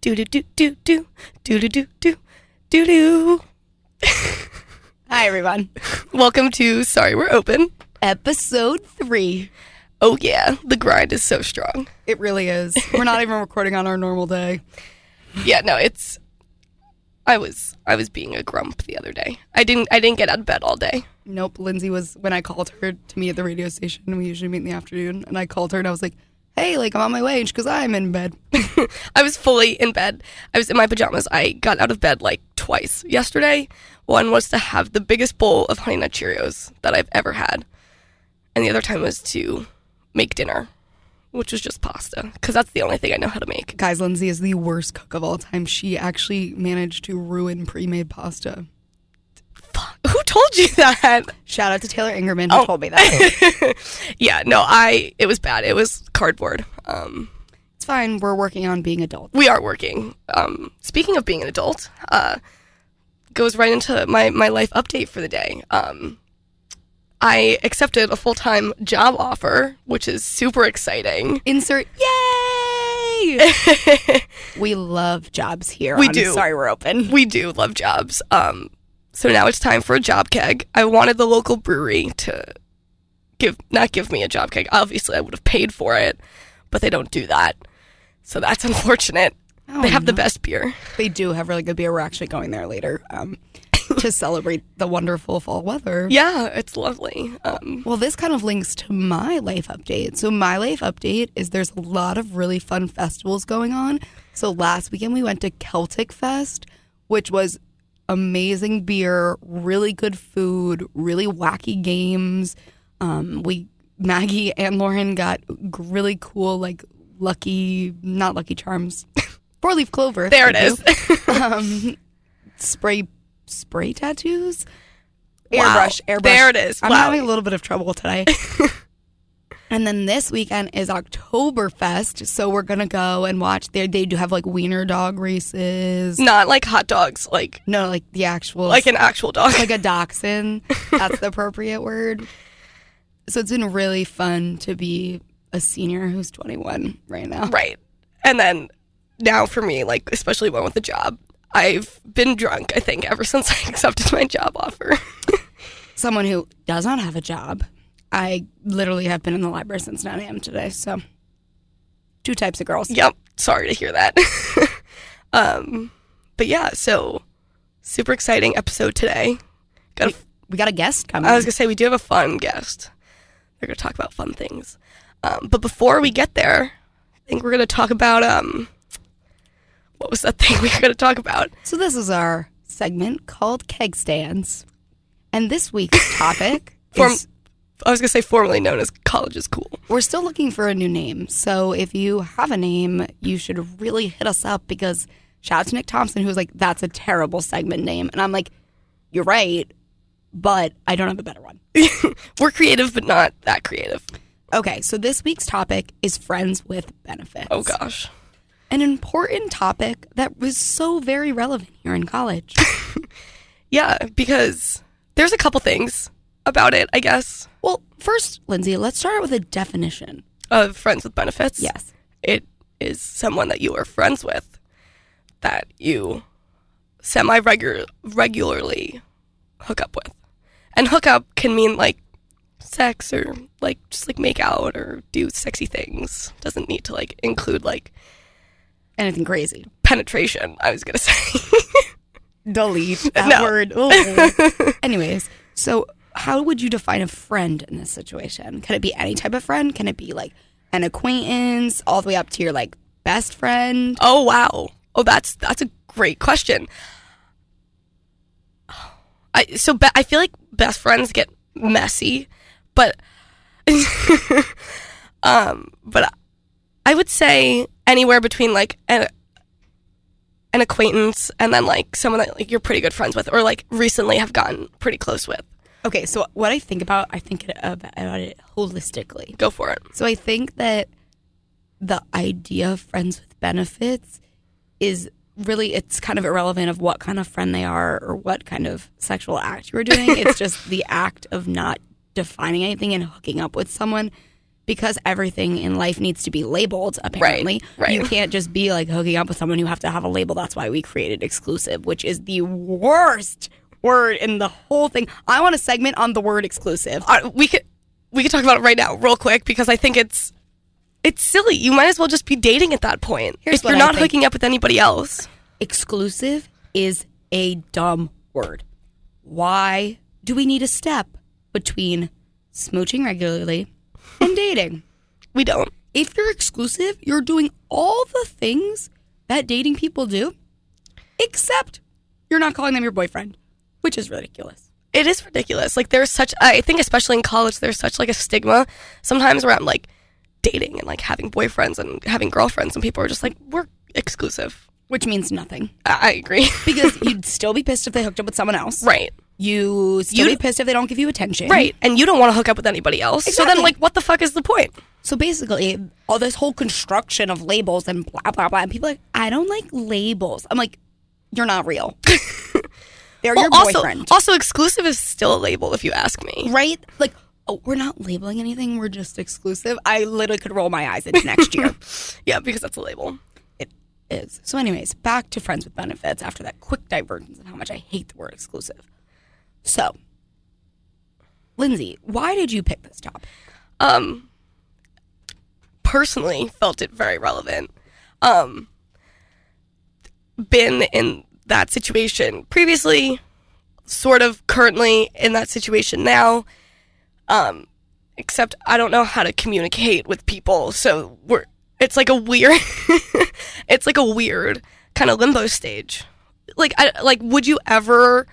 Do do do do do do do do do do do. Hi, everyone. Welcome to Sorry We're Open. Episode three. Oh yeah, the grind is so strong. It really is. We're not even recording on our normal day. Yeah, no, it's. I was I was being a grump the other day. I didn't I didn't get out of bed all day. Nope. Lindsay was, when I called her to meet at the radio station, we usually meet in the afternoon, and I called her and I was like, hey, like, I'm on my way. And she goes, I'm in bed. I was fully in bed. I was in my pajamas. I got out of bed like twice yesterday. One was to have the biggest bowl of Honey Nut Cheerios that I've ever had, and the other time was to make dinner, which was just pasta because that's the only thing I know how to make. Guys, Lindsay is the worst cook of all time. She actually managed to ruin pre made pasta. Who told you that? Shout out to Taylor Ingerman who Oh. told me that. yeah, no, I. It was bad. It was cardboard. Um, it's fine. We're working on being adult. we are working. Um, speaking of being an adult, uh, goes right into my, my life update for the day. Um, I accepted a full time job offer, which is super exciting. Insert, yay! we love jobs here. We on do. Sorry, we're open. we do love jobs. Um, so now it's time for a job keg. I wanted the local brewery to give not give me a job keg. Obviously, I would have paid for it, but they don't do that. So that's unfortunate. Oh, they have the best beer. They do have really good beer. We're actually going there later um, to celebrate the wonderful fall weather. Yeah, it's lovely. Um, Well, this kind of links to my life update. So, my life update is there's a lot of really fun festivals going on. So, last weekend we went to Celtic Fest, which was amazing beer, really good food, really wacky games. Um, we Maggie and Lauren got really cool, like lucky, not lucky charms, four leaf clover. there it is. um, spray spray tattoos. Wow. Airbrush, airbrush. There it is. I'm Wow. having a little bit of trouble today. and then this weekend is Oktoberfest, so we're gonna go and watch. There, they do have like wiener dog races. Not like hot dogs, like No, like the actual, like an actual dog. like a dachshund. That's the appropriate word. So it's been really fun to be a senior who's 21 right now. right. And then now for me, like especially one with a job, I've been drunk. I think ever since I accepted my job offer. Someone who does not have a job. I literally have been in the library since 9 a.m. today. So two types of girls. yep. Sorry to hear that. um, but yeah, so super exciting episode today. Got a We got a guest coming. I was gonna say we do have a fun guest. They're gonna talk about fun things. Um, but before we get there, I think we're gonna talk about um, what was that thing we were gonna talk about? So this is our segment called Keg Stands. And this week's topic Form- is I was gonna say formerly known as college is cool. we're still looking for a new name. So if you have a name, you should really hit us up because shout out to Nick Thompson who was like, That's a terrible segment name. And I'm like, You're right, but I don't have a better one. We're creative, but not that creative. Okay, so this week's topic is friends with benefits. Oh gosh. An important topic that was so very relevant here in college. Yeah, because there's a couple things about it, I guess. well, first, Lindsay, let's start out with a definition. Of friends with benefits. Yes. It is someone that you are friends with that you semi regularly hook up with. And hook up can mean like sex or like just like make out or do sexy things. Doesn't need to like include like Anything crazy. penetration, I was gonna say. delete that No. word. Anyways, so how would you define a friend in this situation? Can it be any type of friend? Can it be like an acquaintance all the way up to your like best friend? oh wow. Oh that's that's a great question. I so be, I feel like best friends get messy, but um but I would say anywhere between like an, an acquaintance and then like someone that like you're pretty good friends with or like recently have gotten pretty close with. Okay, so what I think about, I think about it holistically. Go for it. So I think that the idea of friends with benefits is really it's kind of irrelevant of what kind of friend they are or what kind of sexual act you are doing. it's just the act of not defining anything and hooking up with someone because everything in life needs to be labeled, apparently. right. You can't just be like hooking up with someone, you have to have a label. That's why we created exclusive, which is the worst word in the whole thing. I want a segment on the word exclusive. Uh, we could we could talk about it right now, real quick, because I think it's it's silly. You might as well just be dating at that point. Here's if you're I not think. hooking up with anybody else. exclusive is a dumb word. Why do we need a step between smooching regularly and dating? We don't. If you're exclusive, you're doing all the things that dating people do, except you're not calling them your boyfriend, which is ridiculous. It is ridiculous. Like there's such I think especially in college there's such like a stigma sometimes around like dating and like having boyfriends and having girlfriends and people are just like we're exclusive. Which means nothing. I, I agree. Because you'd still be pissed if they hooked up with someone else. right. You still You- be pissed if they don't give you attention. Right. And you don't want to hook up with anybody else. Exactly. So then like what the fuck is the point? So basically, all this whole construction of labels and blah blah blah. And people are like, I don't like labels. I'm like, you're not real. They're your also, boyfriend, also exclusive is still a label if you ask me. right? Like, oh, we're not labeling anything. We're just exclusive. I literally could roll my eyes into next year. Yeah, because that's a label. it is. So, anyways, back to friends with benefits. After that quick divergence and how much I hate the word exclusive. So, Lindsay, why did you pick this topic? um personally felt it very relevant um been in that situation previously sort of currently in that situation now um except i don't know how to communicate with people so we're it's like a weird it's like a weird kind of limbo stage like I, like would you ever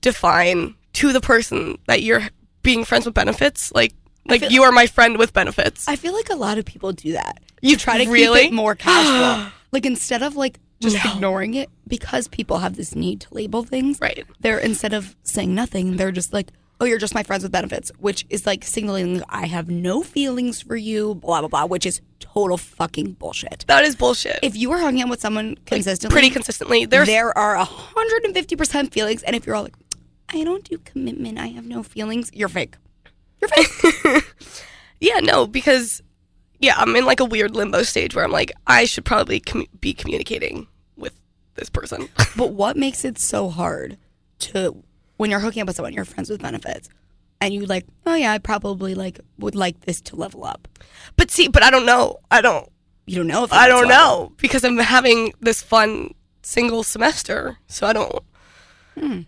define to the person that you're being friends with benefits like like feel- you are my friend with benefits I feel like a lot of people do that. You try to really? keep it more casual. like instead of like just No. ignoring it because people have this need to label things. right They're instead of saying nothing, they're just like, "Oh, you're just my friends with benefits," which is like signaling I have no feelings for you, blah blah blah, which is total fucking bullshit. that is bullshit If you are hanging out with someone consistently, pretty consistently there's there are 150% feelings and if you're all like, "I don't do commitment, I have no feelings," you're fake. You're fake. yeah no because yeah i'm in like a weird limbo stage where i'm like i should probably commu- be communicating with this person But what makes it so hard to when you're hooking up with someone, you're friends with benefits, and you like, oh yeah, I probably like would like this to level up. but see but i don't know i don't You don't know if i don't know because i'm having this fun single semester so i don't Hmm.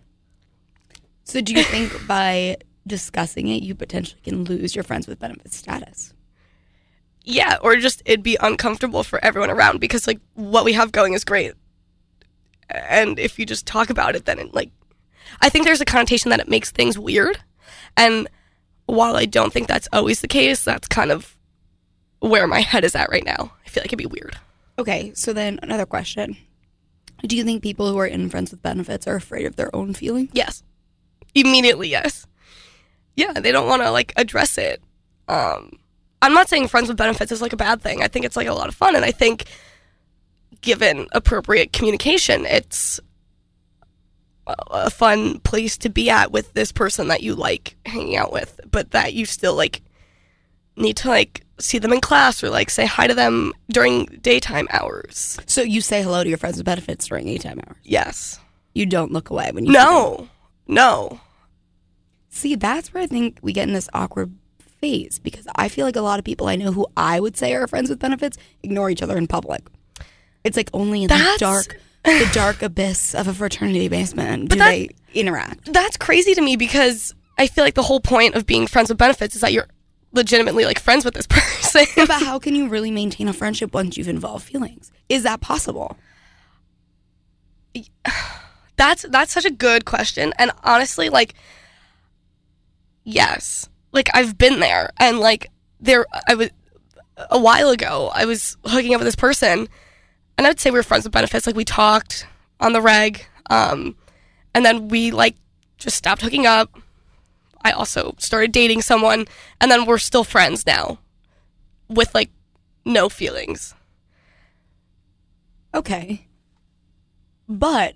So do you think by discussing it, you potentially can lose your friends with benefits status? Yeah or just it'd be uncomfortable for everyone around because like what we have going is great. And if you just talk about it then it like i think there's a connotation that it makes things weird. And while i don't think that's always the case that's kind of where my head is at right now. I feel like it'd be weird. Okay, so then another question: Do you think people who are in friends with benefits are afraid of their own feelings? yes. Immediately yes. Yeah they don't want to like address it. Um i'm not saying friends with benefits is like a bad thing. I think it's like a lot of fun and i think given appropriate communication it's a- fun place to be at with this person that you like hanging out with but that you still like need to like see them in class or like say hi to them during daytime hours. So you say hello to your friends with benefits during A-time hours. yes. You don't look away when you no. no. See, that's where I think we get in this awkward phase because I feel like a lot of people I know who I would say are friends with benefits ignore each other in public. It's like only in That's- the dark, the dark abyss of a fraternity basement do that- they interact. that's crazy to me because I feel like the whole point of being friends with benefits is that you're legitimately like friends with this person. but how can you really maintain a friendship once you've involved feelings? Is that possible? that's that's such a good question and honestly like yes. Like I've been there and like there I was a while ago I was hooking up with this person and I would say we were friends with benefits like we talked on the reg um and then we like just stopped hooking up. I also started dating someone and then we're still friends now with like no feelings. Okay. But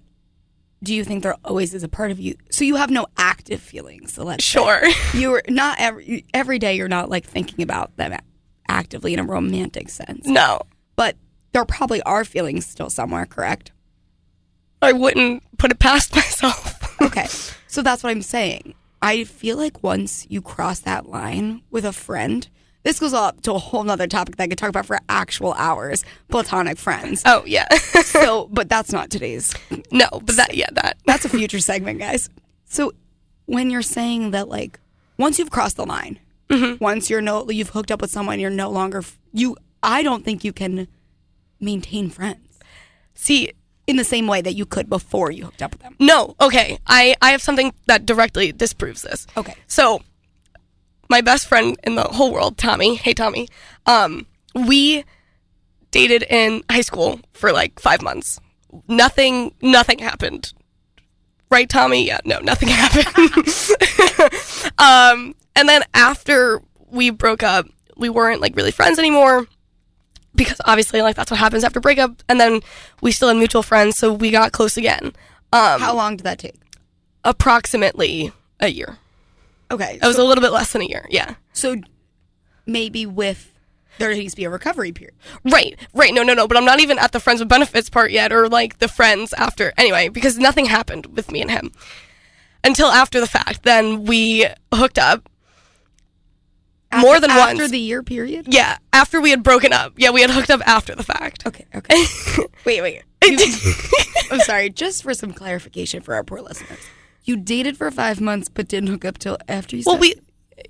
do you think there always is a part of you? So you have no active feelings. So let's. Sure. you're not every every day. You're not like thinking about them actively in a romantic sense. No, But there probably are feelings still somewhere, correct? I wouldn't put it past myself. Okay. so that's what I'm saying. I feel like once you cross that line with a friend, this goes up to a whole nother topic that I could talk about for actual hours platonic friends. oh yeah, So, but that's not today's. no, but that yeah that That's a future segment, guys. So, when you're saying that, like, once you've crossed the line, mm-hmm. once you're no, you've hooked up with someone, you're no longer you. I don't think you can maintain friends see in the same way that you could before you hooked up with them. no okay. I I have something that directly disproves this. Okay. So, my best friend in the whole world, Tommy. Hey, Tommy. Um, we dated in high school for like five months. Nothing, nothing happened. Right, Tommy? Yeah, no, nothing happened. um, and then after we broke up, we weren't like really friends anymore because obviously, like that's what happens after breakup. And then we still had mutual friends, so we got close again. Um, How long did that take? approximately a year. Okay. It was a little bit less than a year. Yeah. So maybe with there needs to be a recovery period. Right, right. No, no, no. But I'm not even at the friends with benefits part yet, or like the friends after. Anyway, because nothing happened with me and him until after the fact. Then we hooked up. More than after once. After the year period. Yeah, after we had broken up. Yeah, we had hooked up after the fact. Okay. Okay. wait. Wait. You- I'm sorry. Just for some clarification for our poor listeners, you dated for five months but didn't hook up till after you. well, stopped- we.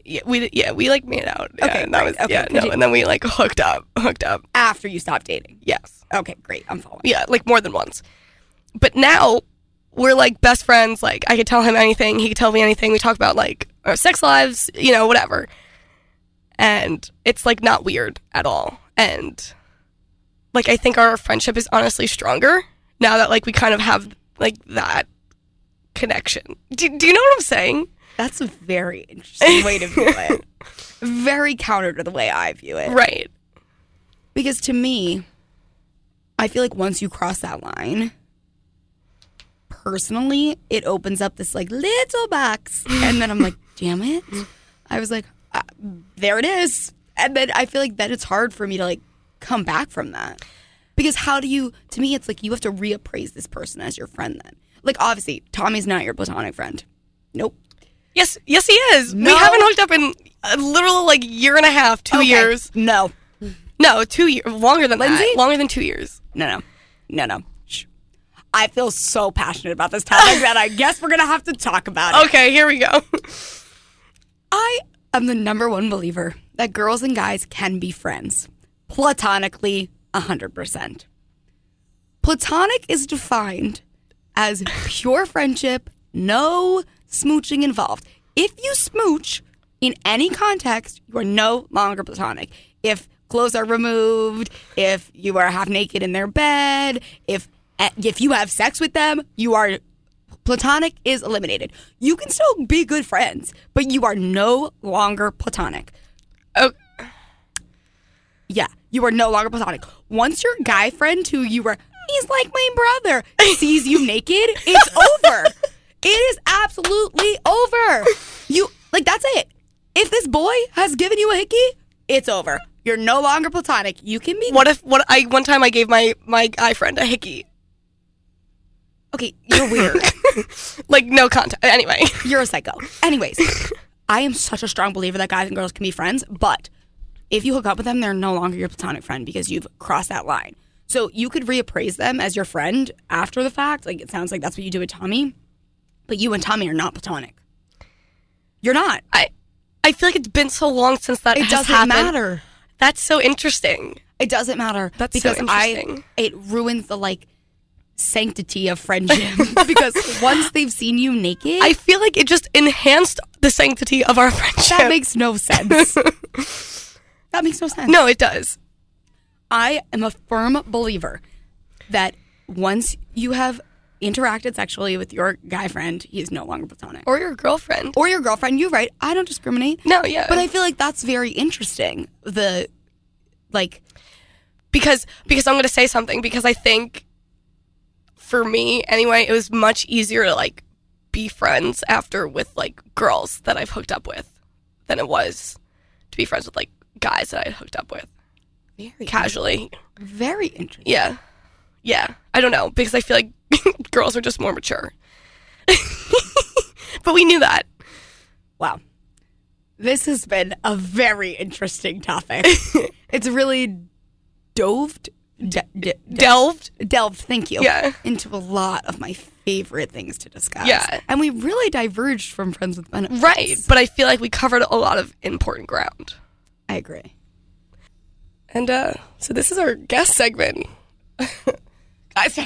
Yeah, we yeah we like made out. Yeah, Okay, and that great. was Okay, yeah no, and then we like hooked up, hooked up. after you stopped dating. Yes, Okay. Great. I'm following. yeah, like more than once. But now we're like best friends. Like I could tell him anything, he could tell me anything. We talk about like our sex lives, you know, whatever. And it's like not weird at all. And like I think our friendship is honestly stronger now that like we kind of have like that connection. Do, do you know what I'm saying? That's a very interesting way to view it. Very counter to the way I view it. Right. Because to me, I feel like once you cross that line, personally, it opens up this like little box. And then I'm like, damn it. I was like, uh, there it is. And then I feel like then it's hard for me to like come back from that. Because how do you, to me, it's like you have to reappraise this person as your friend then. Like, obviously, Tommy's not your platonic friend. Nope. Yes, yes, he is. No. We haven't hooked up in a literal like year and a half, two Okay. years. No. No, two years. Longer than Lindsay? that. Longer than two years. No, no, no, no. Shh. I feel so passionate about this topic that I guess we're gonna have to talk about it. Okay, here we go. I am the number one believer that girls and guys can be friends, platonically, hundred percent. Platonic is defined as pure friendship, no smooching involved. If you smooch in any context, you are no longer platonic. If clothes are removed, if you are half naked in their bed, if if you have sex with them, you are platonic is eliminated. You can still be good friends, but you are no longer platonic. Oh, Yeah, you are no longer platonic. Once your guy friend who you were, he's like my brother, sees you naked, it's over. It is absolutely over. You like that's it. If this boy has given you a hickey, it's over. You're no longer platonic. You can be what if what I one time I gave my my guy friend a hickey, okay. You're weird. like no contact. Anyway, You're a psycho. Anyways, I am such a strong believer that guys and girls can be friends, but if you hook up with them, they're no longer your platonic friend because you've crossed that line. So you could reappraise them as your friend after the fact. Like it sounds like that's what you do with Tommy, but you and Tommy are not platonic. You're not. I I feel like it's been so long since that It doesn't happened. matter. That's so interesting. It doesn't matter That's so because I interesting. it ruins the like sanctity of friendship because once they've seen you naked, I feel like it just enhanced the sanctity of our friendship. that makes no sense. that makes no sense. no, it does. I am a firm believer that once you have interacted sexually with your guy friend, he is no longer platonic. Or your girlfriend. Or your girlfriend, you're right. I don't discriminate. No, yeah. But I feel like that's very interesting. The like because because I'm going to say something because I think for me anyway, it was much easier to like be friends after with like girls that I've hooked up with than it was to be friends with like guys that I hooked up with Very casually. Very interesting. Yeah. Yeah. I don't know because I feel like girls are just more mature. but we knew that. Wow. This has been a very interesting topic. it's really doved, de- de- Delved. delved, thank you, Yeah. into a lot of my favorite things to discuss. Yeah. And we really diverged from Friends with Benefits. Right. But I feel like we covered a lot of important ground. I agree. And uh so this is our guest segment. Guys,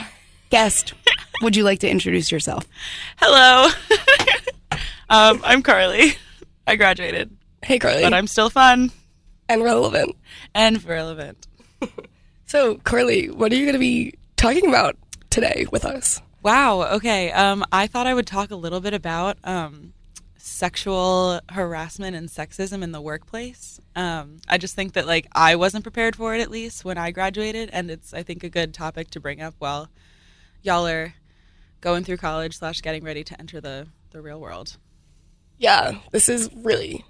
Guest, would you like to introduce yourself? Hello. um, I'm Carly. I graduated, hey Carly. but I'm still fun and relevant. and relevant. So Carly, what are you going to be talking about today with us? Wow. Okay. Um, I thought I would talk a little bit about um, sexual harassment and sexism in the workplace. Um, I just think that like I wasn't prepared for it at least when I graduated, and it's I think a good topic to bring up while y'all are going through college slash getting ready to enter the the real world. Yeah, this is really.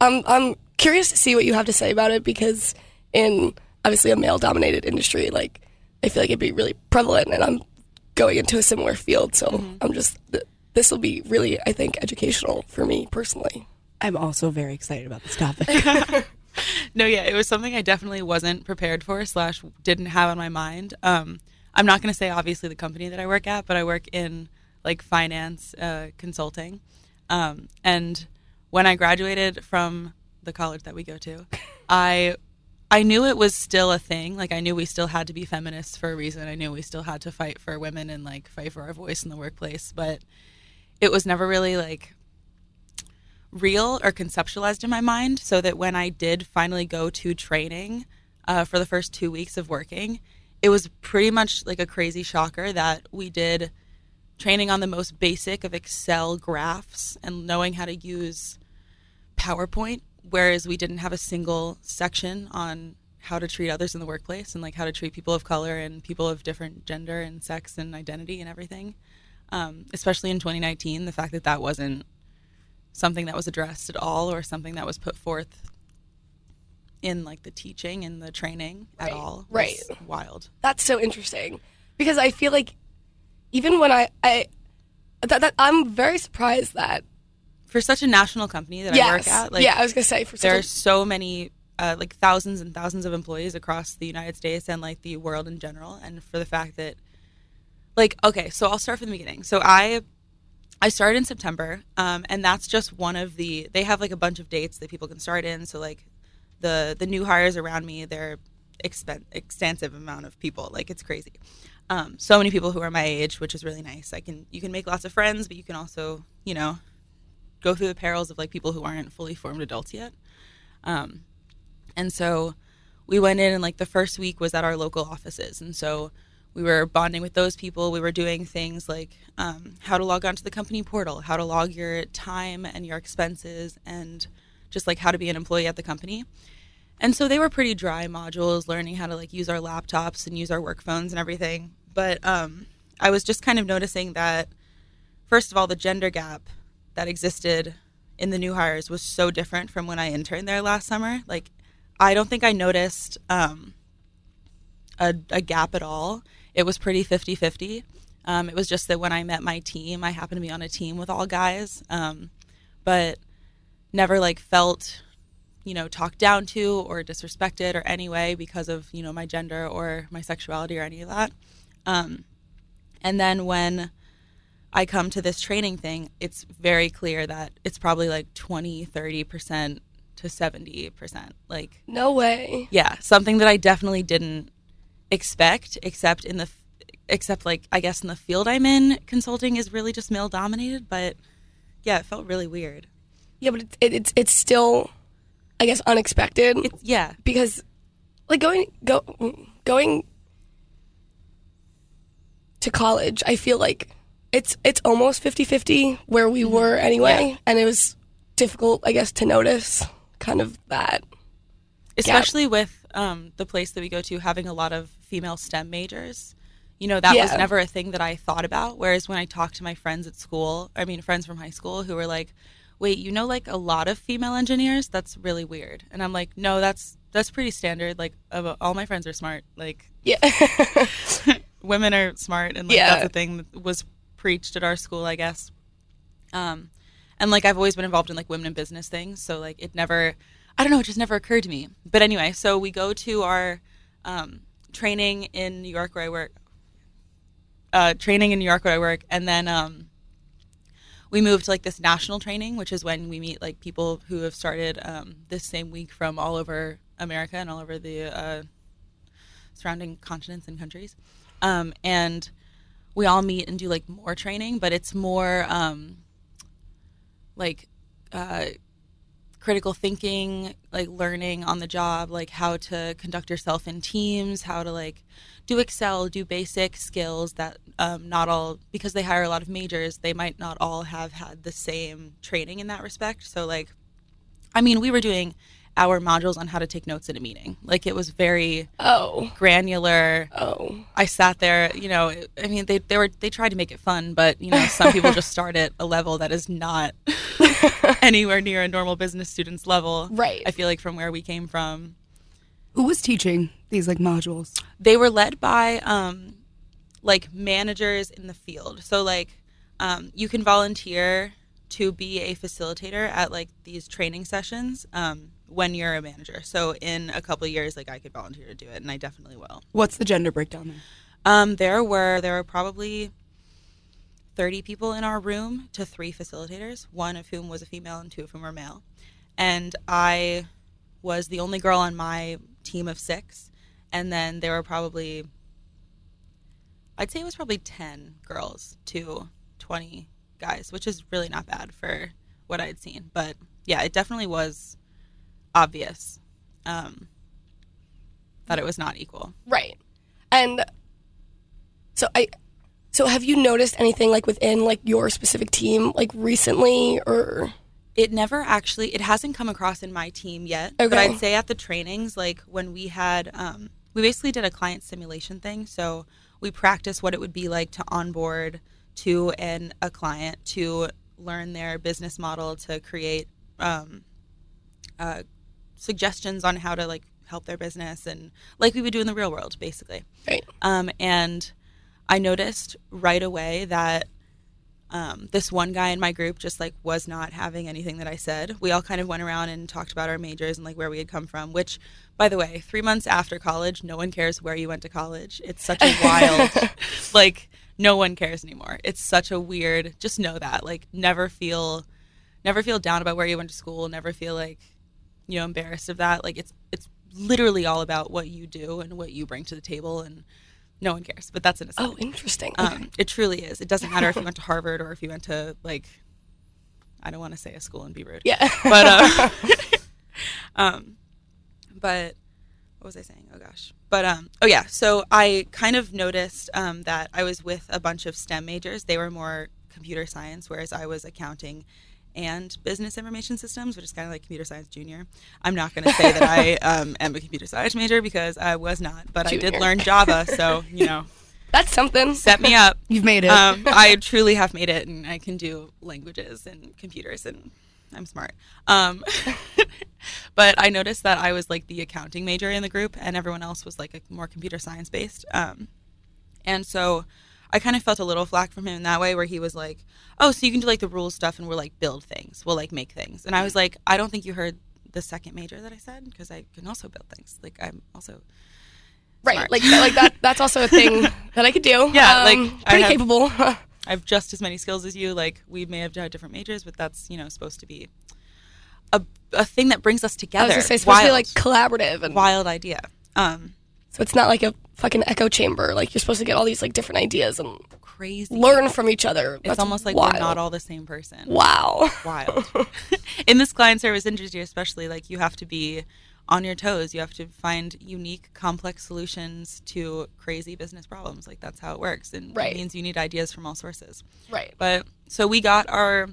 I'm I'm curious to see what you have to say about it because in obviously a male dominated industry, like I feel like it'd be really prevalent, and I'm going into a similar field, so I'm just this will be really I think educational for me personally. I'm also very excited about this topic. No, yeah, it was something I definitely wasn't prepared for slash didn't have on my mind. Um, I'm not going to say obviously the company that I work at, but I work in like finance uh, consulting. Um, and when I graduated from the college that we go to, I I knew it was still a thing. Like I knew we still had to be feminists for a reason. I knew we still had to fight for women and like fight for our voice in the workplace. But it was never really like real or conceptualized in my mind so that when I did finally go to training uh, for the first two weeks of working, it was pretty much like a crazy shocker that we did training on the most basic of Excel graphs and knowing how to use PowerPoint, whereas we didn't have a single section on how to treat others in the workplace and like how to treat people of color and people of different gender and sex and identity and everything. Um, especially in 2019, the fact that that wasn't something that was addressed at all or something that was put forth in like the teaching and the training at Right, all was right. wild. That's so interesting. Because I feel like even when I I that, that I'm very surprised that for such a national company that yes, i work at like yeah, I was gonna say for there a- are so many uh, like thousands and thousands of employees across the united states and like the world in general. And for the fact that like okay so i'll start from the beginning. So i i started in september um, and that's just one of the they have like a bunch of dates that people can start in. So like the the new hires around me they're expen- extensive amount of people. Like it's crazy. Um, so many people who are my age which is really nice. I can you can make lots of friends but you can also you know go through the perils of like people who aren't fully formed adults yet. Um, and so we went in and like the first week was at our local offices. And so we were bonding with those people. We were doing things like um, how to log onto the company portal how to log your time and your expenses and just like how to be an employee at the company. And so they were pretty dry modules learning how to like use our laptops and use our work phones and everything. But um, i was just kind of noticing that first of all the gender gap that existed in the new hires was so different from when i interned there last summer. Like i don't think i noticed um, a, a gap at all it was pretty 50-50 um, it was just that when i met my team i happened to be on a team with all guys um, but never like felt you know talked down to or disrespected or any way because of you know my gender or my sexuality or any of that um, and then when i come to this training thing it's very clear that it's probably like 20 30% to 70% like no way. yeah something that i definitely didn't expect except in the except like i guess in the field i'm in consulting is really just male dominated but yeah it felt really weird. Yeah, but it, it, it's it's still, I guess, unexpected. It's yeah. Because, like going go going to college, I feel like it's it's almost 50-50 where we mm-hmm. were anyway, and it was difficult, I guess, to notice kind of that. especially with um, the place that we go to having a lot of female STEM majors. You know, that was never a thing that I thought about. Whereas when I talked to my friends at school, I mean, friends from high school who were like, wait, you know, like a lot of female engineers? That's really weird. And I'm like, no, that's that's pretty standard. Like all my friends are smart. Like Yeah. women are smart, and like Yeah. that's a thing that was preached at our school, I guess. Um, and like I've always been involved in like women in business things, so like it never, I don't know, it just never occurred to me. But anyway, so we go to our um, training in New York where I work, uh, training in New York where I work, and then um, we moved to like this national training, which is when we meet like people who have started um, this same week from all over America and all over the uh, surrounding continents and countries. Um, and we all meet and do like more training, but it's more um, like uh, critical thinking, like learning on the job, like how to conduct yourself in teams, how to like do Excel, do basic skills that um, not all, because they hire a lot of majors, they might not all have had the same training in that respect. So, like, I mean, we were doing our modules on how to take notes in a meeting. Like, it was very oh. granular. Oh. I sat there, you know, I mean, they, they were, they tried to make it fun, but, you know, some people just start at a level that is not anywhere near a normal business student's level. Right. I feel like from where we came from. Who was teaching these like modules? They were led by, um, like managers in the field. So like, um, you can volunteer to be a facilitator at like these training sessions, um, when you're a manager. So in a couple of years, like I could volunteer to do it and I definitely will. What's the gender breakdown there? Um, there were there were probably thirty people in our room to three facilitators, one of whom was a female and two of whom were male. And I was the only girl on my team of six. And then there were probably I'd say it was probably ten girls to twenty guys, which is really not bad for what I'd seen. But yeah, it definitely was obvious um, that it was not equal. Right. And so I so have you noticed anything like within like your specific team like recently or It never actually it hasn't come across in my team yet. But Okay. I'd say at the trainings, like when we had um we basically did a client simulation thing. So we practiced what it would be like to onboard to an a client to learn their business model to create um, uh, suggestions on how to like help their business and like we would do in the real world basically right. um, and I noticed right away that um, this one guy in my group just like was not having anything that I said. We all kind of went around and talked about our majors and like where we had come from. Which, by the way, three months after college, no one cares where you went to college. It's such a wild, like no one cares anymore. It's such a weird. Just know that. Like never feel, never feel down about where you went to school. Never feel like, you know, embarrassed of that. Like it's it's literally all about what you do and what you bring to the table and no one cares but that's an aside. Oh, interesting. um, it truly is it doesn't matter if you went to harvard or if you went to like i don't want to say a school and be rude yeah. but uh, um, but what was I saying? Oh gosh. But um, oh yeah. So I kind of noticed um, that I was with a bunch of STEM majors. They were more computer science, whereas I was accounting and business information systems, which is kind of like computer science junior. I'm not going to say that I um, am a computer science major because I was not, but I did learn Java, so you know, That's something. set me up You've made it. um, I truly have made it, and I can do languages and computers, and I'm smart. Um, but I noticed that I was like the accounting major in the group, and everyone else was like a more computer science based. Um, and so I kind of felt a little flack from him in that way, where he was like, "Oh, so you can do like the rules stuff, and we'll like build things, we'll like make things." And I was like, "I don't think you heard." The second major that I said, because I can also build things. Like I'm also right. smart. Like like that that's also a thing that I could do. Yeah, like, Um, I pretty have- capable. I have just as many skills as you. Like we may have had different majors, but that's you know supposed to be a, a thing that brings us I together. was gonna say it's supposed to be like collaborative and wild idea. Um, so it's not like a fucking echo chamber. Like you're supposed to get all these like different ideas and crazy. learn from each other. It's That's almost like wild. we're not all the same person. Wow. Wild. In this client service industry, especially, like you have to be on your toes. You have to find unique, complex solutions to crazy business problems. Like that's how it works, and Right. it means you need ideas from all sources. Right. But so we got our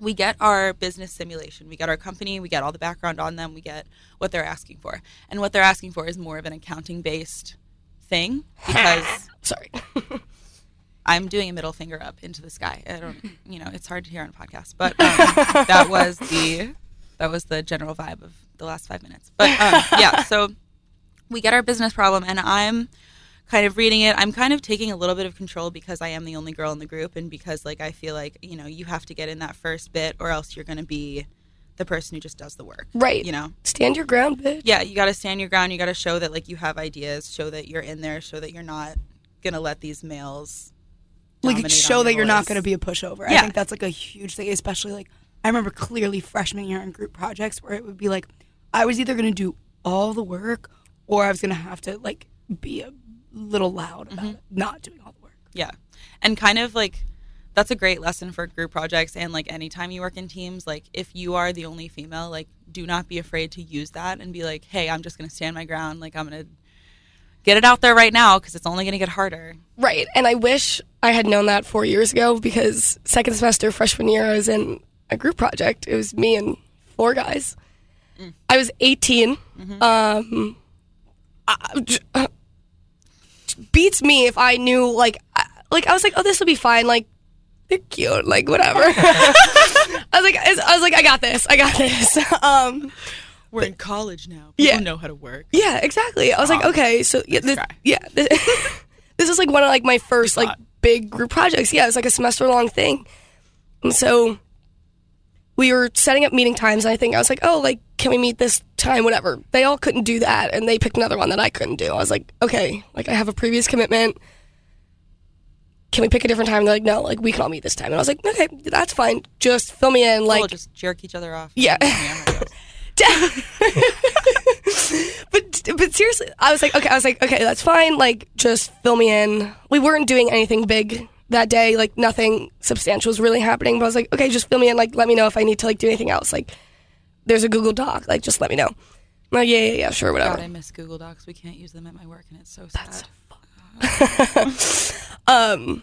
we get our business simulation. We get our company, we get all the background on them, we get what they're asking for. And what they're asking for is more of an accounting based thing because Sorry. I'm doing a middle finger up into the sky. I don't, you know, it's hard to hear on a podcast, but um, that was the that was the general vibe of the last five minutes. But um, yeah, so we get our business problem, and I'm kind of reading it. I'm kind of taking a little bit of control because I am the only girl in the group, and because like I feel like you know you have to get in that first bit, or else you're going to be the person who just does the work. Right. You know. Stand your ground, bitch. Yeah, you got to stand your ground. You got to show that like you have ideas, show that you're in there, show that you're not gonna let these males like show that your you're not to be a pushover. Yeah. I think that's like a huge thing, especially like I remember clearly freshman year in group projects where it would be like I was either to do all the work or I was to have to like be a little loud about Mm-hmm. not doing all the work. Yeah. And kind of like that's a great lesson for group projects and like anytime you work in teams, like if you are the only female, like do not be afraid to use that and be like, "Hey, I'm just going to stand my ground. Like I'm going to get it out there right now because it's only going to get harder." Right. And I wish I had known that four years ago because second semester freshman year I was in a group project. It was me and four guys. I was 18. Um, I- uh, beats me if I knew like I, like I was like, oh, this will be fine. Like they're cute. Like whatever. I was like, I was like, I got this. I got this. Um, We're in college now. People Yeah. know how to work. Yeah, exactly. I was like, okay, so yeah, this, yeah, this, this is like one of like my first like big group projects. Yeah, it's like a semester long thing, and so we were setting up meeting times. And I think I was like, oh, like can we meet this time? Whatever. They all couldn't do that, and they picked another one that I couldn't do. I was like, okay, like I have a previous commitment. Can we pick a different time? They're like, no, like we can all meet this time. And I was like, okay, that's fine. Just fill me in. Like, we'll just jerk each other off. Yeah. Yeah, I guess. but but seriously, I was like, okay, I was like, okay, that's fine. Like, just fill me in. We weren't doing anything big that day. Like, nothing substantial was really happening. But I was like, okay, just fill me in. Like, let me know if I need to like do anything else. Like, there's a Google Doc. Like, just let me know. I'm like, yeah, yeah, yeah, sure, whatever. God, I miss Google Docs. We can't use them at my work, and it's so sad. um,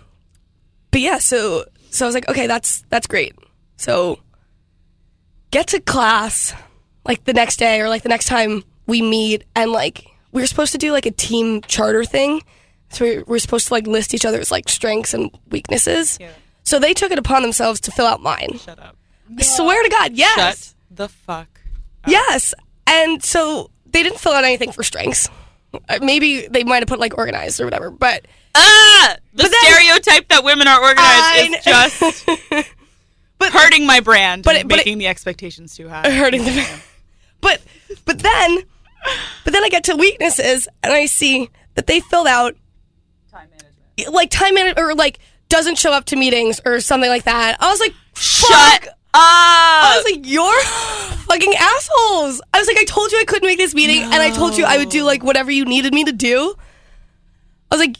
but yeah, so so I was like, okay, that's that's great. So get to class like the next day or like the next time we meet, and like we were supposed to do like a team charter thing. So we we're supposed to like list each other's like strengths and weaknesses. Yeah. So they took it upon themselves to fill out mine. Shut up. I swear to God, yes, Shut the fuck. yes. And so they didn't fill out anything for strengths. Uh, Maybe they might have put like organized or whatever, but Ah, the then- stereotype that women are organized I is just but hurting my brand But it- but it- making the expectations too high. hurting the Brand. but but then but then I get to weaknesses and I see that they filled out Time management. like time minute or like doesn't show up to meetings or something like that. I was like, Shut. I was like, you're fucking assholes. I was like, I told you I couldn't make this meeting, and I told you I would do like whatever you needed me to do. I was like,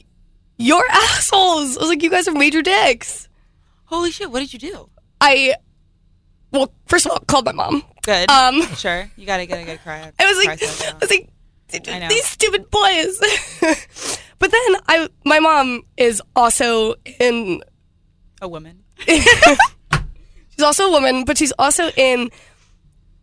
you're assholes. I was like, you guys are major dicks. Holy shit! What did you do? I, well, first of all, called my mom. Good. Um, sure. You gotta get a good cry. I was like, I was like, I these stupid boys. but then I, my mom is also in. a woman. She's also a woman, but she's also in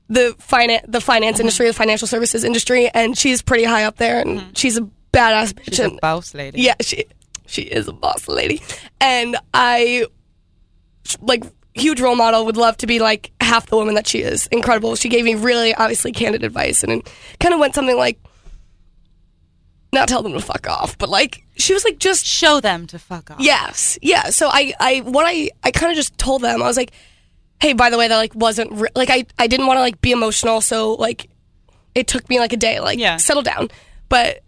the finance, the finance Mm-hmm. industry, the financial services industry, and she's pretty high up there, and she's a badass bitch. She's a boss lady. Yeah, she she is a boss lady, and I like huge role model. Would love to be like half the woman that she is. Incredible. She gave me really obviously candid advice, and kind of went something like, not tell them to fuck off, but like she was like just Show them to fuck off. yes, yeah. So I I what I I kind of just told them I was like, hey, by the way, that like wasn't re- like I I didn't want to like be emotional, so like it took me like a day like Yeah. settle down, but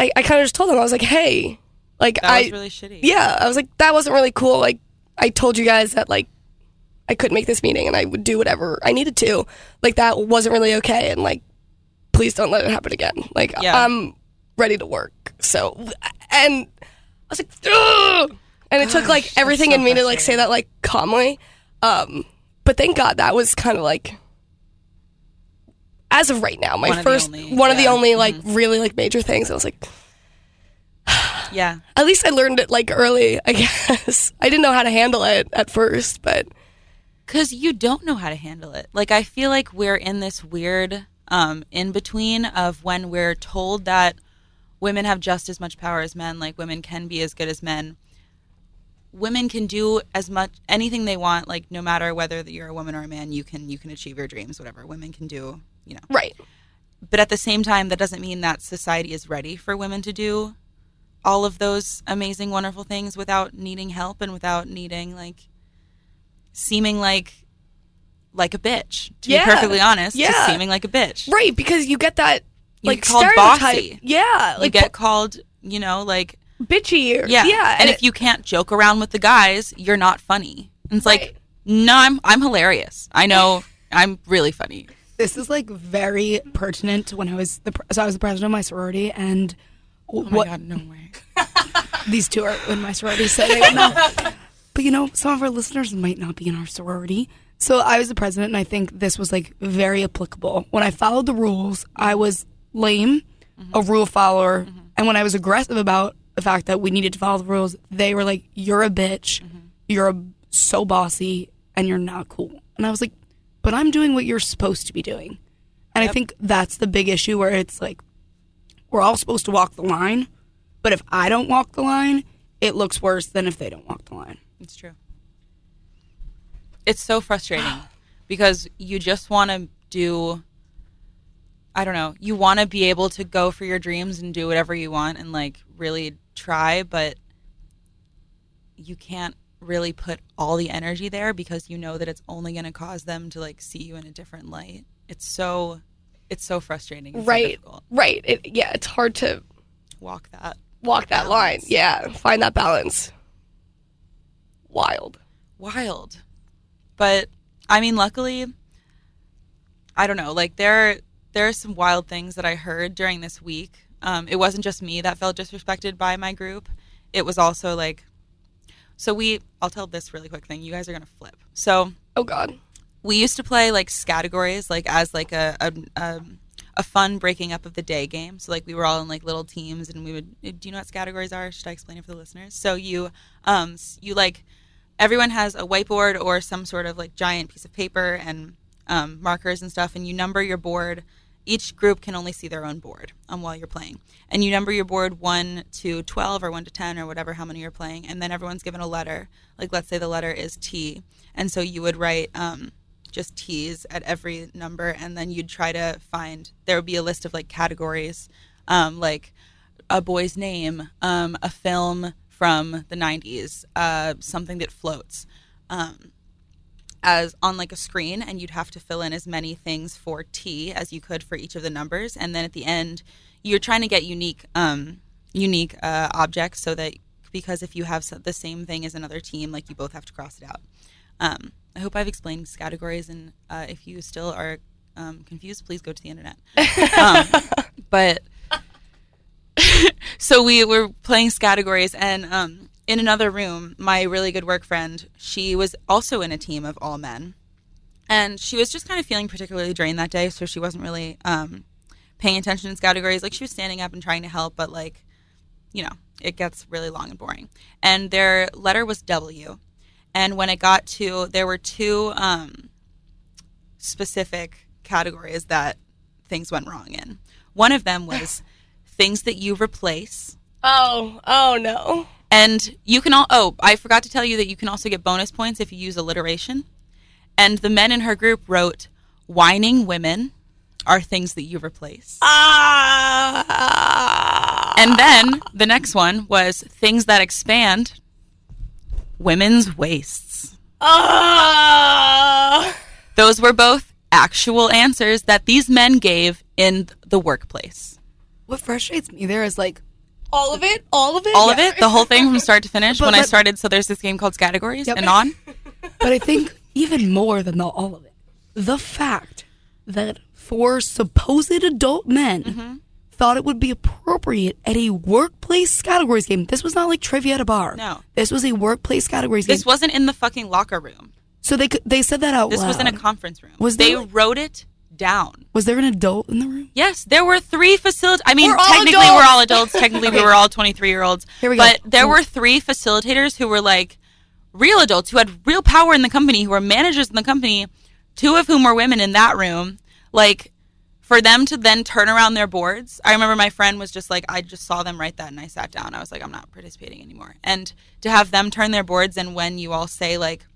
I I kind of just told them I was like, hey, like That I was really shitty. yeah, I was like, that wasn't really cool. Like, I told you guys that, like, I couldn't make this meeting and I would do whatever I needed to. Like, that wasn't really okay. And, like, please don't let it happen again. Like, Yeah. I'm ready to work. So, and I was like, Ugh! and it took, like, everything in me to, like, say that, like, calmly. Um, but thank God that was kind of like, as of right now, my One first, only- one of the yeah. Mm-hmm. only, like, really, like, major things. I was like, Yeah. at least I learned it like early, I guess. I didn't know how to handle it at first, but because you don't know how to handle it. Like I feel like we're in this weird um, in between of when we're told that women have just as much power as men, like women can be as good as men, women can do as much anything they want like no matter whether you're a woman or a man you can you can achieve your dreams whatever women can do you know Right. but at the same time that doesn't mean that society is ready for women to do all of those amazing wonderful things without needing help and without needing like seeming like like a bitch to Yeah. be perfectly honest just Yeah. seeming like a bitch Right, because you get that You like get called stereotype. bossy. Yeah, you like get called you know like bitchy. Or, yeah yeah. and it- if you can't joke around with the guys you're not funny and it's Right. like no i'm i'm hilarious i know i'm really funny This is like very pertinent to when I was the so I was the president of my sorority and oh my what god no way these two are in my sorority, so they don't know. But you know, some of our listeners might not be in our sorority. So I was the president, and I think this was like very applicable. When I followed the rules, I was lame, mm-hmm. a rule follower, mm-hmm. and when I was aggressive about the fact that we needed to follow the rules, they were like, "You're a bitch, mm-hmm. you're a, so bossy, and you're not cool." And I was like, "But I'm doing what you're supposed to be doing," and I think that's the big issue where it's like we're all supposed to walk the line, but if I don't walk the line, it looks worse than if they don't walk the line. It's true. It's so frustrating because you just want to do I don't know, you want to be able to go for your dreams and do whatever you want and like really try, but you can't really put all the energy there because you know that it's only going to cause them to like see you in a different light. It's so it's so frustrating. It's right, difficult. right. It, yeah, it's hard to Walk that. walk that line. Yeah, find that balance. Wild. wild. But I mean, luckily, I don't know. Like there, there are some wild things that I heard during this week. Um, it wasn't just me that felt disrespected by my group. It was also like, so we. I'll tell this really quick thing. You guys are gonna flip. So Oh God. we used to play like categories like as like a, a um a fun breaking up of the day game so like we were all in like little teams and we would do you know what categories are should i explain it for the listeners so you um you like everyone has a whiteboard or some sort of like giant piece of paper and um, markers and stuff and you number your board each group can only see their own board um, while you're playing and you number your board 1 to 12 or 1 to 10 or whatever how many you're playing and then everyone's given a letter like let's say the letter is t and so you would write um, just T's at every number, and then you'd try to find. There would be a list of like categories, um, like a boy's name, um, a film from the '90s, uh, something that floats, um, as on like a screen, and you'd have to fill in as many things for T as you could for each of the numbers, and then at the end, you're trying to get unique, um, unique uh, objects, so that because if you have the same thing as another team, like you both have to cross it out. Um, I hope I've explained categories, and uh, if you still are um, confused, please go to the internet. um, but so we were playing categories, and um, in another room, my really good work friend, she was also in a team of all men, and she was just kind of feeling particularly drained that day, so she wasn't really um, paying attention to categories. Like she was standing up and trying to help, but like, you know, it gets really long and boring. And their letter was W and when it got to there were two um, specific categories that things went wrong in one of them was things that you replace Oh, oh no. And you can all oh i forgot to tell you that you can also get bonus points if you use alliteration and the men in her group wrote whining women are things that you replace Ah. and then the next one was things that expand women's waists Ah. Those were both actual answers that these men gave in the workplace. What frustrates me there is like, all of it. All of it. All of it, the whole thing from start to finish. But when I started, so there's this game called Categories Yep. and on. but I think even more than the, all of it, the fact that four supposed adult men Mm-hmm. thought it would be appropriate at a workplace categories game. This was not like trivia at a bar. No. this was a workplace categories game. This wasn't in the fucking locker room. so they they said that out This loud. was in a conference room. Was they like- wrote it down. was there an adult in the room? Yes, there were three facilitators. I mean, We're technically adults. we're all adults. Technically we were all 23 year olds. Here we go. But there mm. were three facilitators who were like real adults who had real power in the company, who were managers in the company, two of whom were women in that room. Like, for them to then turn around their boards. I remember my friend was just like, I just saw them write that and I sat down. I was like, I'm not participating anymore. And to have them turn their boards and when you all say like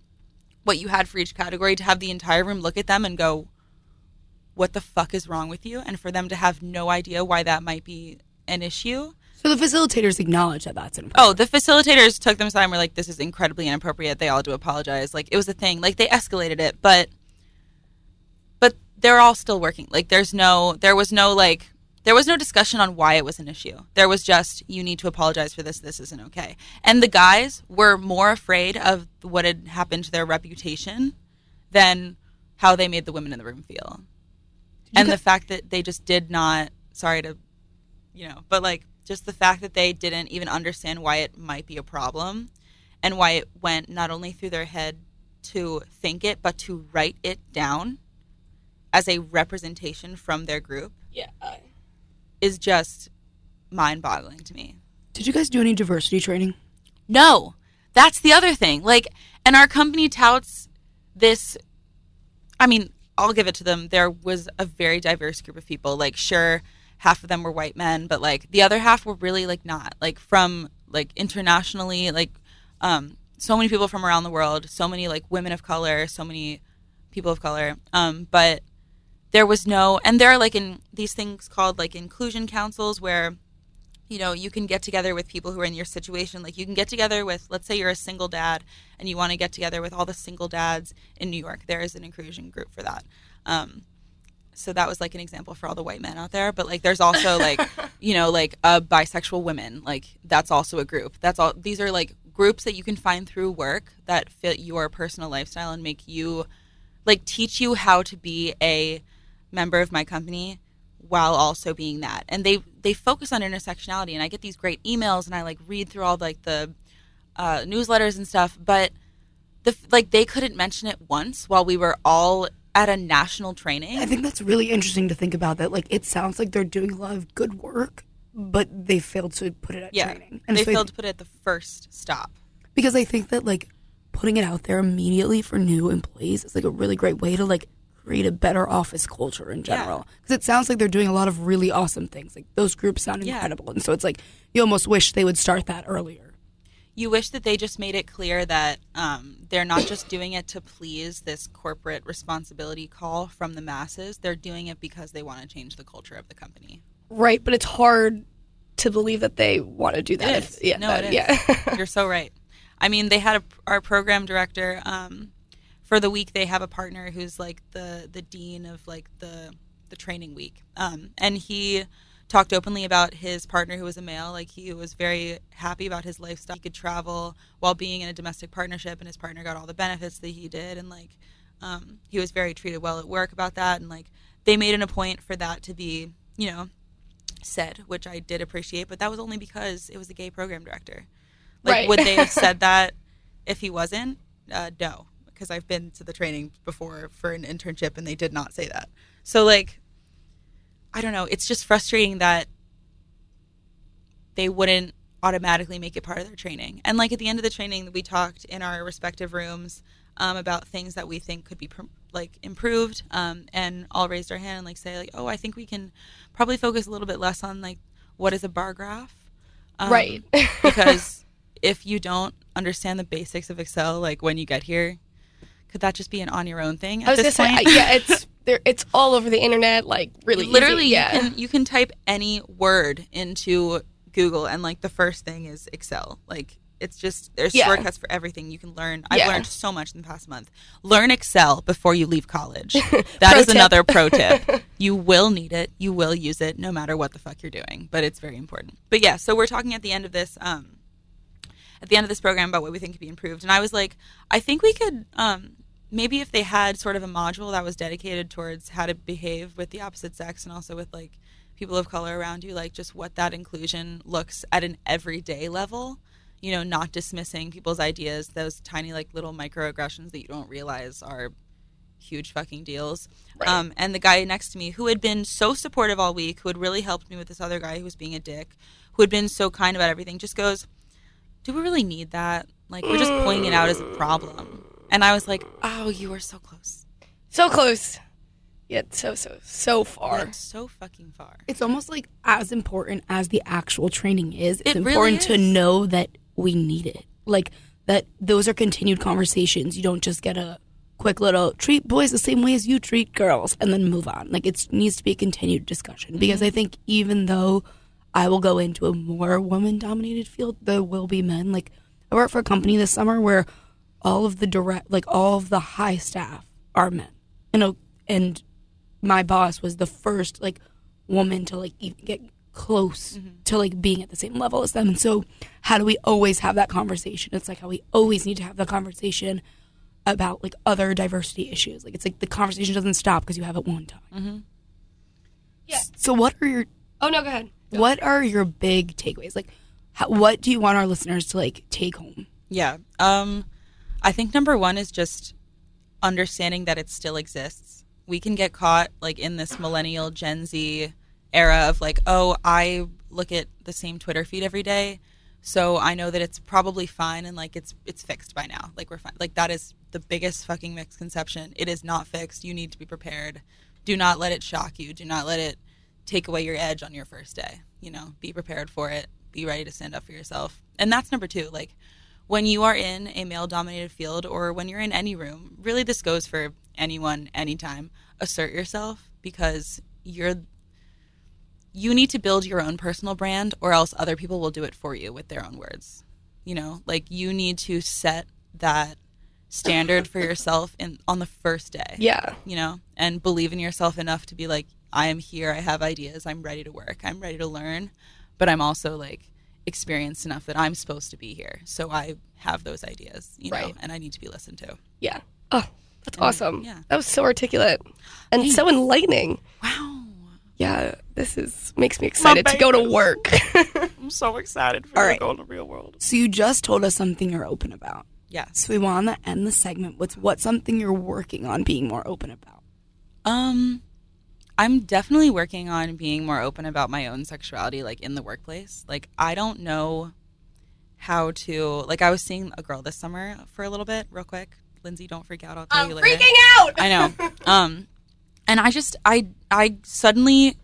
what you had for each category, to have the entire room look at them and go, what the fuck is wrong with you? And for them to have no idea why that might be an issue. So the facilitators acknowledge that that's important. Oh, the facilitators took them aside and were like, this is incredibly inappropriate. They all do apologize. Like, it was a thing. Like, they escalated it, but, but they're all still working. Like, there's no, there was no, like, there was no discussion on why it was an issue. There was just, you need to apologize for this. This isn't okay. And the guys were more afraid of what had happened to their reputation than how they made the women in the room feel. And gu- the fact that they just did not, sorry to, you know, but like just the fact that they didn't even understand why it might be a problem and why it went not only through their head to think it, but to write it down as a representation from their group Yeah. is just mind boggling to me. Did you guys do any diversity training? No, that's the other thing. Like, and our company touts this. I mean, I'll give it to them. There was a very diverse group of people. Like, sure, half of them were white men, but like the other half were really like not. Like from like internationally, like um, so many people from around the world, so many like women of color, so many people of color. Um, but there was no, and there are like in these things called like inclusion councils where you know, you can get together with people who are in your situation. Like you can get together with, let's say you're a single dad and you want to get together with all the single dads in New York. There is an inclusion group for that. Um, so that was like an example for all the white men out there. But like, there's also like, you know, like uh, bisexual women. Like that's also a group. That's all. These are like groups that you can find through work that fit your personal lifestyle and make you, like, teach you how to be a member of my company while also being that. And they they focus on intersectionality. And i get these great emails and i like read through all like the uh, newsletters and stuff. But the like they couldn't mention it once while we were all at a national training. I think that's really interesting to think about. That like it sounds like they're doing a lot of good work, but they failed to put it at yeah. training. they so I- failed to put it at the first stop. Because I think that like putting it out there immediately for new employees is like a really great way to like create a better office culture in general. Because it sounds like they're doing a lot of really awesome things. Like those groups sound Yeah. incredible, and so it's like you almost wish they would start that earlier. you wish that they just made it clear that um, they're not just doing it to please this corporate responsibility call from the masses they're doing it because they want to change the culture of the company Right, but it's hard to believe that they want to do that. It if- yeah, No, that- it is. yeah. You're so right. I mean, they had a, our program director um, for the week. They have a partner who's like the the dean of like the the training week, um, and he talked openly about his partner who was a male. Like he was very happy about his lifestyle. He could travel while being in a domestic partnership, and his partner got all the benefits that he did, and like um, he was very treated well at work about that, and like they made it a point for that to be, you know, said, which I did appreciate, but that was only because it was a gay program director. Like, Right. would they have said that if he wasn't? Uh, no, because I've been to the training before for an internship and they did not say that. So, like, I don't know. It's just frustrating that they wouldn't automatically make it part of their training. And, like, at the end of the training, we talked in our respective rooms um, about things that we think could be pr- like improved um, and all raised our hand and like say like oh i think we can probably focus a little bit less on like what is a bar graph um, Right. because if you don't understand the basics of excel like when you get here could that just be an on your own thing at I was gonna this say, yeah, it's there. It's all over the internet. Like really, easy, literally yeah. you can you can type any word into google and like the first thing is excel like it's just there's Yeah. shortcuts for everything you can learn i've Yeah. learned so much in the past month learn excel before you leave college that is tip. another pro tip you will need it you will use it no matter what the fuck you're doing but it's very important but yeah so we're talking at the end of this um at the end of this program about what we think could be improved and i was like i think we could um maybe if they had sort of a module that was dedicated towards how to behave with the opposite sex and also with like people of color around you like just what that inclusion looks at an everyday level you know not dismissing people's ideas those tiny like little microaggressions that you don't realize are huge fucking deals. Right. um, and the guy next to me who had been so supportive all week who had really helped me with this other guy who was being a dick who had been so kind about everything just goes do we really need that? Like we're just pointing it out as a problem and i was like oh you were so close so close. Yet so so so far. It's so fucking far. It's almost like as important as the actual training is. It's It really important to know that we need it. Like that those are continued conversations. You don't just get a quick little treat boys the same way as you treat girls and then move on. Like it needs to be a continued discussion because I mm-hmm. think even though I will go into a more woman dominated field, there will be men. Like I work for a company this summer where all of the direct like all of the high staff are men. You know, and my boss was the first like woman to like even get close to like being at the same level as them. And so how do we always have that conversation? It's like how we always need to have the conversation about like other diversity issues. Like it's like the conversation doesn't stop because you have it one time. Mm-hmm. Yeah. So what are your Oh no, go ahead. what are your big takeaways? Like how, what do you want our listeners to like take home? Yeah. Um, I think number one is just understanding that it still exists. We can get caught like in this millennial Gen Z era of like, oh, I look at the same Twitter feed every day, so I know that it's probably fine and like it's it's fixed by now. Like we're fine. Like that is the biggest fucking misconception. It is not fixed. You need to be prepared. Do not let it shock you. Do not let it take away your edge on your first day. You know, be prepared for it. Be ready to stand up for yourself. And that's number two. Like when you are in a male dominated field or when you're in any room, really this goes for anyone, anytime, assert yourself because you're you need to build your own personal brand or else other people will do it for you with their own words. You know, like you need to set that standard for yourself in on the first day. Yeah. you know, and believe in yourself enough to be like, I am here, I have ideas, I'm ready to work, I'm ready to learn, but I'm also like experienced enough that I'm supposed to be here. So I have those ideas, you know, Right. and I need to be listened to. Yeah. Oh, that's awesome. yeah. That was so articulate and so enlightening. Wow. Yeah, this is makes me excited to go to work. I'm so excited for All right. go in the real world. So you just told us something you're open about. Yes. So we want to end the segment with what's something you're working on being more open about. Um I'm definitely working on being more open about my own sexuality like in the workplace. Like I don't know how to like I was seeing a girl this summer for a little bit, real quick. Lindsay, don't freak out. I'll tell I'm you later. freaking out. I know. Um, and I just I I suddenly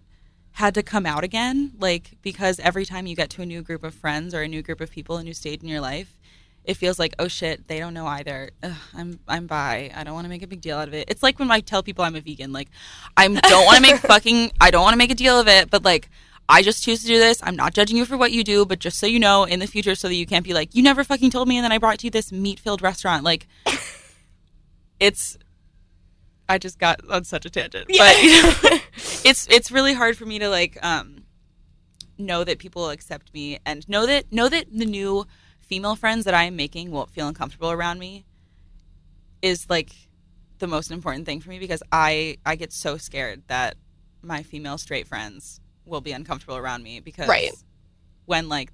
had to come out again, like because every time you get to a new group of friends or a new group of people, a new stage in your life, it feels like oh shit, they don't know either. Ugh, I'm I'm bi. I don't want to make a big deal out of it. It's like when I tell people I'm a vegan, like I don't want to make fucking I don't want to make a deal of it, but like. I just choose to do this. I'm not judging you for what you do, but just so you know, in the future, so that you can't be like, you never fucking told me, and then I brought you this meat filled restaurant. Like, it's I just got on such a tangent. But you know, it's it's really hard for me to like um know that people will accept me and know that know that the new female friends that I am making won't feel uncomfortable around me is like the most important thing for me because I I get so scared that my female straight friends will be uncomfortable around me because Right. when like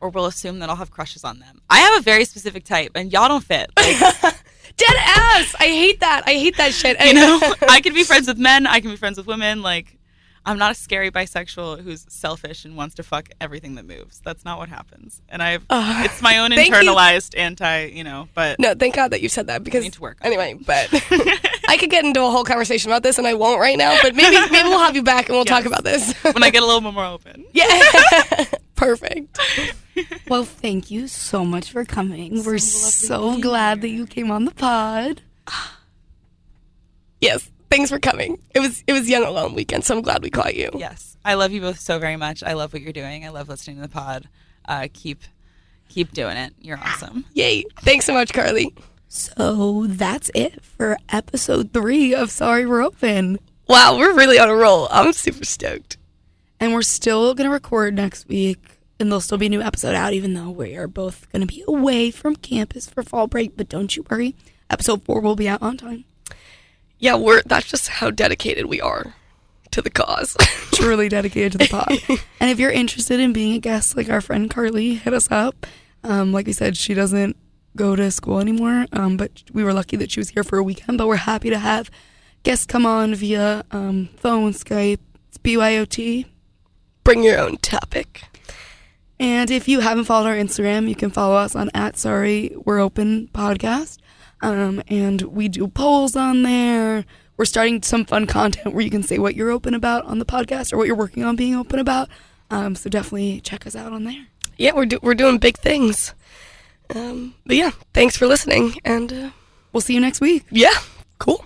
or will assume that I'll have crushes on them. I have a very specific type and y'all don't fit. Like, Dead ass. I hate that. I hate that shit. you know i can be friends with men i can be friends with women like i'm not a scary bisexual who's selfish and wants to fuck everything that moves that's not what happens and i've Uh, it's my own thank you. internalized anti you know but No, thank God that you said that because need to work on anyway. But I could get into a whole conversation about this, and I won't right now. But maybe maybe we'll have you back and we'll talk about this. when i get a little bit more open yeah, perfect. Well, thank you so much for coming. We're so being glad that you came on the pod. Yes, thanks for coming. It was it was Young Alone weekend, so I'm glad we caught you. yes i love you both so very much i love what you're doing i love listening to the pod uh, keep keep doing it you're awesome Yay! Thanks so much, Carly. So that's it for episode three of Sorry We're Open. Wow, we're really on a roll. I'm super stoked. And we're still going to record next week, and there'll still be a new episode out, even though we are both going to be away from campus for fall break. But don't you worry, episode four will be out on time. Yeah, we're that's just how dedicated we are to the cause. Truly dedicated to the pod. and if you're interested in being a guest like our friend Carly, hit us up. Um, like we said, she doesn't go to school anymore, um, but we were lucky that she was here for a weekend. But we're happy to have guests come on via um, phone, Skype, it's BYOT. Bring your own topic. And if you haven't followed our Instagram, you can follow us on at Sorry We're Open podcast. Um, and we do polls on there. we're starting some fun content where you can say what you're open about on the podcast or what you're working on being open about. Um, so definitely check us out on there. Yeah, we're do- we're doing big things. Um, but yeah, thanks for listening, and uh, We'll see you next week. yeah, cool.